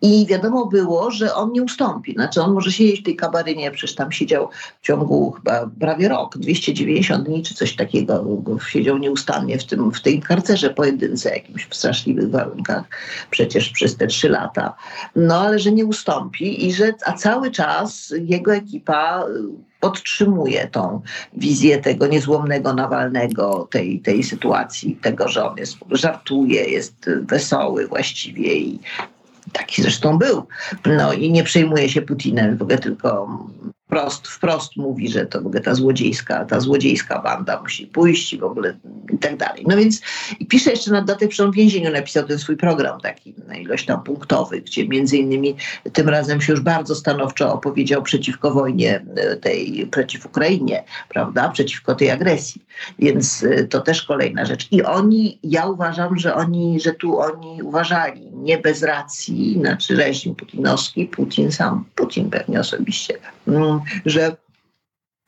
E: i wiadomo było, że on nie ustąpi. Znaczy on może siedzieć w tej kabarynie, przecież tam siedział w ciągu chyba prawie rok, 290 dni czy coś takiego. Siedział nieustannie w, tym, w tej karcerze pojedynce, jakimś w straszliwych warunkach przecież przez te trzy lata. No ale że nie ustąpi i że, a cały czas jego ekipa podtrzymuje tą wizję tego niezłomnego Nawalnego, tej, tej sytuacji, tego, że on jest, żartuje, jest wesoły właściwie i taki zresztą był. No i nie przejmuje się Putinem, w ogóle tylko wprost, wprost mówi, że to w ogóle ta złodziejska, ta złodziejska banda musi pójść i w ogóle i tak dalej. No więc i pisze jeszcze na datek, że on w więzieniu napisał ten swój program taki na ilość tam punktowy, gdzie między innymi tym razem się już bardzo stanowczo opowiedział przeciwko wojnie e, tej, przeciw Ukrainie, prawda, przeciwko tej agresji. Więc e, to też kolejna rzecz. I oni, ja uważam, że oni, że tu oni uważali nie bez racji, znaczy reżim putinowski, Putin sam, Putin pewnie osobiście, że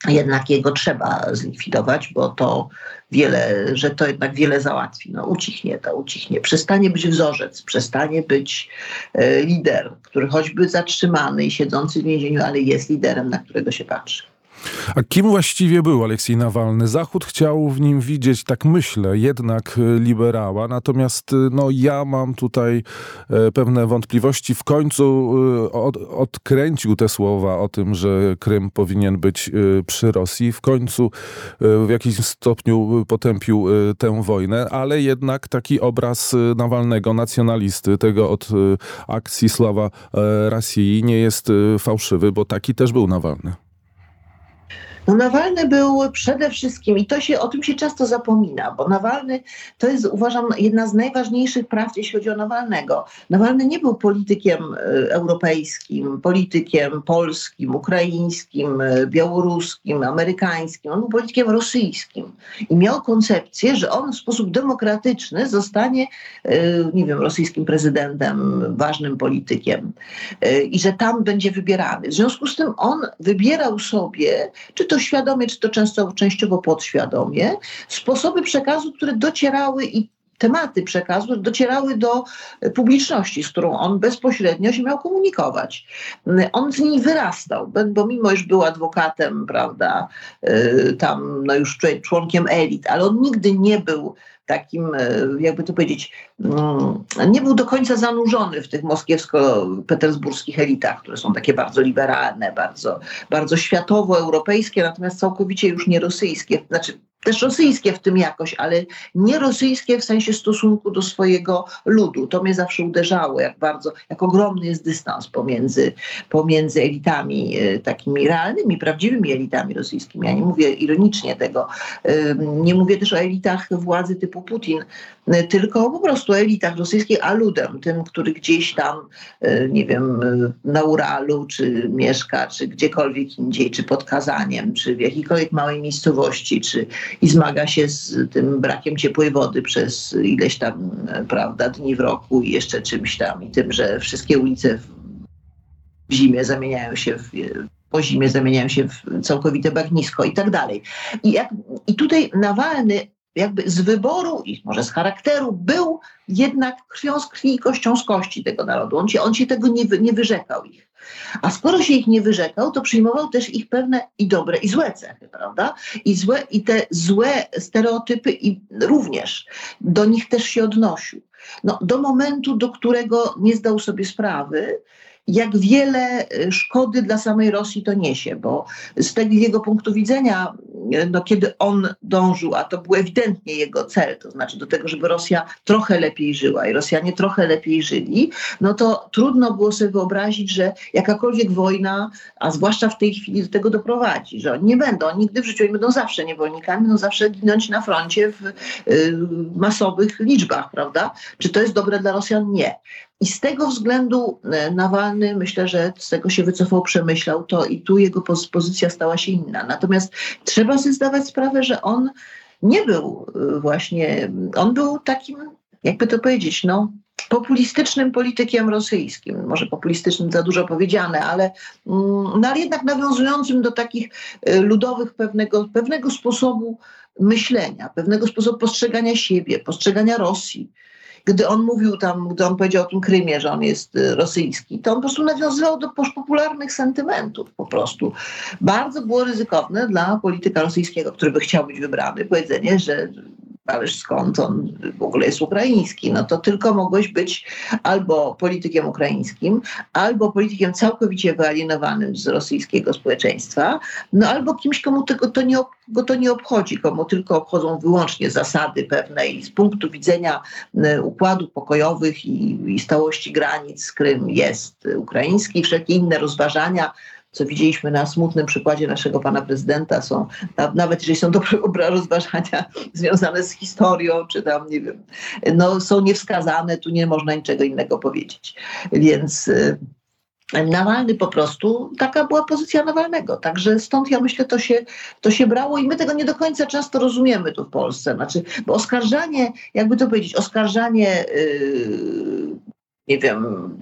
E: jednak jego trzeba zlikwidować, bo to wiele, że to jednak wiele załatwi. No, ucichnie to, ucichnie. Przestanie być wzorzec, przestanie być e, lider, który choćby zatrzymany i siedzący w więzieniu, ale jest liderem, na którego się patrzy.
B: A kim właściwie był Aleksiej Nawalny? Zachód chciał w nim widzieć, tak myślę, jednak e, liberała, natomiast e, no, ja mam tutaj e, pewne wątpliwości. W końcu od, odkręcił te słowa o tym, że Krym powinien być przy Rosji. W końcu w jakimś stopniu potępił tę wojnę, ale jednak taki obraz Nawalnego, nacjonalisty, tego od akcji Sława Rosji nie jest fałszywy, bo taki też był Nawalny.
E: No Nawalny był przede wszystkim, i to się, o tym się często zapomina, bo Nawalny to jest, uważam, jedna z najważniejszych praw, jeśli chodzi o Nawalnego. Nawalny nie był politykiem e, europejskim, politykiem polskim, ukraińskim, e, białoruskim, amerykańskim. On był politykiem rosyjskim i miał koncepcję, że on w sposób demokratyczny zostanie, e, nie wiem, rosyjskim prezydentem, ważnym politykiem i że tam będzie wybierany. W związku z tym on wybierał sobie, czy to świadomie, czy to często, częściowo podświadomie, sposoby przekazu, które docierały i tematy przekazu docierały do publiczności, z którą on bezpośrednio się miał komunikować. On z niej wyrastał, bo mimo iż był adwokatem, prawda, y, tam no już członkiem elit, ale on nigdy nie był takim, e, jakby to powiedzieć, mm, nie był do końca zanurzony w tych moskiewsko-petersburskich elitach, które są takie bardzo liberalne, bardzo, bardzo światowo-europejskie, natomiast całkowicie już nie rosyjskie. Znaczy, też rosyjskie w tym jakoś, ale nie rosyjskie w sensie stosunku do swojego ludu. To mnie zawsze uderzało, jak bardzo, jak ogromny jest dystans pomiędzy, pomiędzy elitami e, takimi realnymi, prawdziwymi elitami rosyjskimi. Ja nie mówię ironicznie tego. Nie mówię też o elitach władzy typu Putin, e, tylko po prostu o elitach rosyjskich, a ludem, tym, który gdzieś tam, e, nie wiem, na Uralu, czy mieszka, czy gdziekolwiek indziej, czy pod Kazaniem, czy w jakiejkolwiek małej miejscowości, czy i zmaga się z tym brakiem ciepłej wody przez ileś tam prawda, dni w roku i jeszcze czymś tam i tym, że wszystkie ulice w zimie zamieniają się w po zimie zamieniają się w całkowite bagnisko i tak dalej. I, jak, I tutaj Nawalny jakby z wyboru i może z charakteru był jednak krwią z krwi i kością z kości tego narodu. On się, on się tego nie, nie wyrzekał ich. A skoro się ich nie wyrzekał, to przyjmował też ich pewne i dobre, i złe cechy, prawda? I, złe, i te złe stereotypy i również do nich też się odnosił. No, do momentu, do którego nie zdał sobie sprawy, jak wiele e, szkody dla samej Rosji to niesie, bo z tego jego punktu widzenia, e, no, kiedy on dążył, a to był ewidentnie jego cel, to znaczy do tego, żeby Rosja trochę lepiej żyła i Rosjanie trochę lepiej żyli, no to trudno było sobie wyobrazić, że jakakolwiek wojna, a zwłaszcza w tej chwili do tego doprowadzi, że oni nie będą, oni nigdy w życiu, oni będą zawsze niewolnikami, będą zawsze ginąć na froncie w y, masowych liczbach, prawda? Czy to jest dobre dla Rosjan? Nie. I z tego względu e, Nawalny, myślę, że z tego się wycofał, przemyślał to i tu jego pozycja stała się inna. Natomiast trzeba sobie zdawać sprawę, że on nie był e, właśnie, on był takim, jakby to powiedzieć, no, populistycznym politykiem rosyjskim. Może populistycznym za dużo powiedziane, ale, mm, no, ale jednak nawiązującym do takich e, ludowych pewnego, pewnego sposobu myślenia, pewnego sposobu postrzegania siebie, postrzegania Rosji gdy on mówił tam, gdy on powiedział o tym Krymie, że on jest y, rosyjski, to on po prostu nawiązywał do popularnych sentymentów po prostu. Bardzo było ryzykowne dla polityka rosyjskiego, który by chciał być wybrany, powiedzenie, że ależ skąd on w ogóle jest ukraiński, no to tylko mogłeś być albo politykiem ukraińskim, albo politykiem całkowicie wyalienowanym z rosyjskiego społeczeństwa, no albo kimś, komu tego to nie, go to nie obchodzi, komu tylko obchodzą wyłącznie zasady pewne i z punktu widzenia e, układów pokojowych i, i stałości granic Krym jest ukraiński, wszelkie inne rozważania co widzieliśmy na smutnym przykładzie naszego pana prezydenta, są, nawet jeżeli są dobre rozważania związane z historią, czy tam, nie wiem, no, są niewskazane, tu nie można niczego innego powiedzieć. Więc y, Nawalny po prostu, taka była pozycja Nawalnego. Także stąd ja myślę, to się, to się brało i my tego nie do końca często rozumiemy tu w Polsce. Znaczy, bo oskarżanie, jakby to powiedzieć, oskarżanie yy, nie wiem,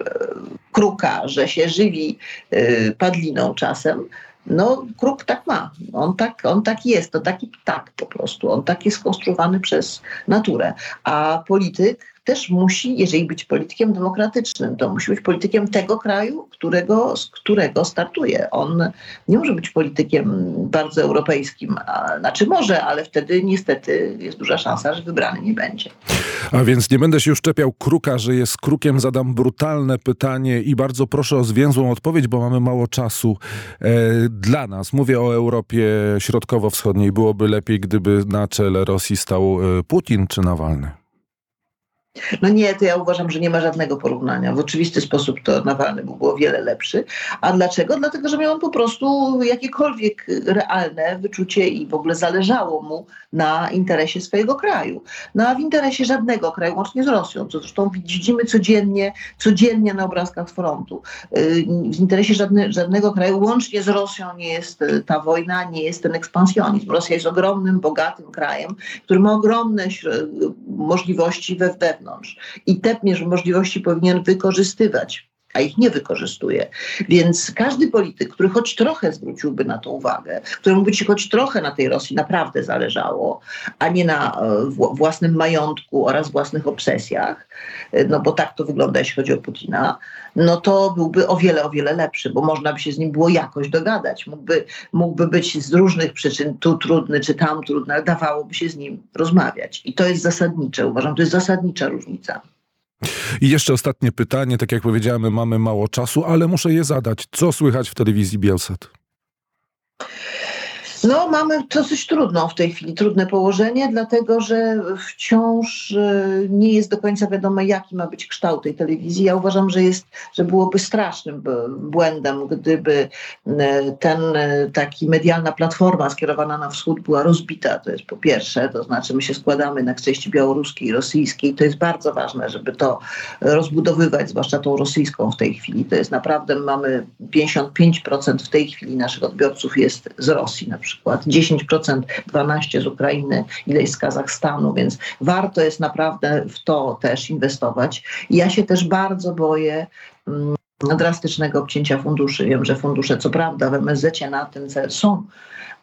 E: kruka, że się żywi y, padliną czasem, No, kruk tak ma. On tak, on tak jest. To taki ptak po prostu. On tak jest skonstruowany przez naturę. A polityk też musi, jeżeli być politykiem demokratycznym, to musi być politykiem tego kraju, którego, z którego startuje. On nie może być politykiem bardzo europejskim, a, znaczy może, ale wtedy niestety jest duża szansa, że wybrany nie będzie.
B: A więc nie będę się już czepiał kruka, że jest krukiem. Zadam brutalne pytanie i bardzo proszę o zwięzłą odpowiedź, bo mamy mało czasu. E, dla nas, mówię o Europie Środkowo-Wschodniej, byłoby lepiej, gdyby na czele Rosji stał e, Putin czy Nawalny?
E: No nie, to ja uważam, że nie ma żadnego porównania. W oczywisty sposób to Nawalny był o wiele lepszy. A dlaczego? Dlatego, że miał on po prostu jakiekolwiek realne wyczucie i w ogóle zależało mu na interesie swojego kraju. No a w interesie żadnego kraju, łącznie z Rosją, co zresztą widzimy codziennie, codziennie na obrazkach frontu. Y, w interesie żadne, żadnego kraju, łącznie z Rosją nie jest y, ta wojna, nie jest ten ekspansjonizm. Rosja jest ogromnym, bogatym krajem, który ma ogromne możliwości we wewnątrz. I te możliwości powinien wykorzystywać a ich nie wykorzystuje. Więc każdy polityk, który choć trochę zwróciłby na to uwagę, któremu by ci choć trochę na tej Rosji naprawdę zależało, a nie na e, własnym majątku oraz własnych obsesjach, e, no bo tak to wygląda, jeśli chodzi o Putina, no to byłby o wiele, o wiele lepszy, bo można by się z nim było jakoś dogadać. Mógłby, mógłby być z różnych przyczyn tu trudny, czy tam trudny, ale dawałoby się z nim rozmawiać. I to jest zasadnicze, uważam, to jest zasadnicza różnica.
B: I jeszcze ostatnie pytanie, tak jak powiedziałem, mamy mało czasu, ale muszę je zadać. Co słychać w telewizji Bielsat?
E: No, mamy dosyć trudno w tej chwili, trudne położenie, dlatego że wciąż e, nie jest do końca wiadomo, jaki ma być kształt tej telewizji. Ja uważam, że jest, że byłoby strasznym błędem, gdyby e, ten e, taki medialna platforma skierowana na wschód była rozbita. To jest po pierwsze, to znaczy my się składamy na części białoruskiej i rosyjskiej. To jest bardzo ważne, żeby to rozbudowywać, zwłaszcza tą rosyjską w tej chwili. To jest naprawdę, mamy 55% w tej chwili naszych odbiorców jest z Rosji na przykład przykład 10%, 12% z Ukrainy, ileś z Kazachstanu, więc warto jest naprawdę w to też inwestować. I ja się też bardzo boję mm, drastycznego obcięcia funduszy. Wiem, że fundusze co prawda w MSZ na ten cel są,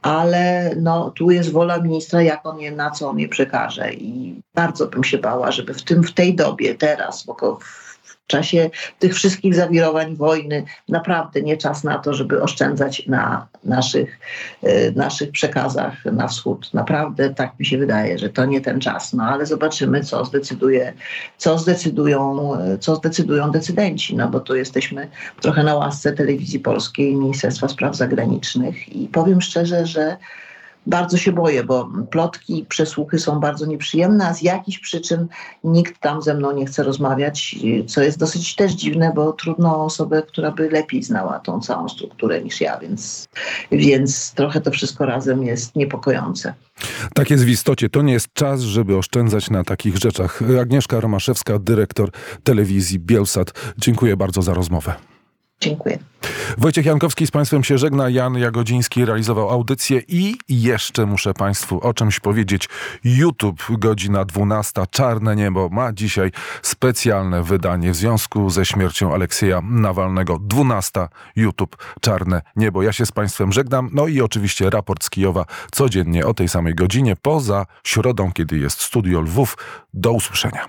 E: ale no, tu jest wola ministra, jak on je, na co on je przekaże. I bardzo bym się bała, żeby w tym, w tej dobie, teraz, w w czasie tych wszystkich zawirowań wojny naprawdę nie czas na to, żeby oszczędzać na naszych, e, naszych przekazach na wschód. Naprawdę tak mi się wydaje, że to nie ten czas. No ale zobaczymy, co zdecyduje, co zdecydują, e, co zdecydują decydenci, no bo tu jesteśmy trochę na łasce telewizji polskiej, Ministerstwa Spraw Zagranicznych i powiem szczerze, że bardzo się boję, bo plotki, przesłuchy są bardzo nieprzyjemne, a z jakichś przyczyn nikt tam ze mną nie chce rozmawiać, co jest dosyć też dziwne, bo trudno osobę, która by lepiej znała tą całą strukturę niż ja, więc, więc trochę to wszystko razem jest niepokojące.
B: Tak jest w istocie. To nie jest czas, żeby oszczędzać na takich rzeczach. Agnieszka Romaszewska, dyrektor telewizji Bielsat. Dziękuję bardzo za rozmowę.
E: Dziękuję.
B: Wojciech Jankowski z Państwem się żegna. Jan Jagodziński realizował audycję i jeszcze muszę Państwu o czymś powiedzieć. YouTube, godzina 12, Czarne Niebo ma dzisiaj specjalne wydanie w związku ze śmiercią Aleksieja Nawalnego. 12, YouTube, Czarne Niebo. Ja się z Państwem żegnam. No i oczywiście raport z Kijowa codziennie o tej samej godzinie, poza środą, kiedy jest studio Lwów. Do usłyszenia.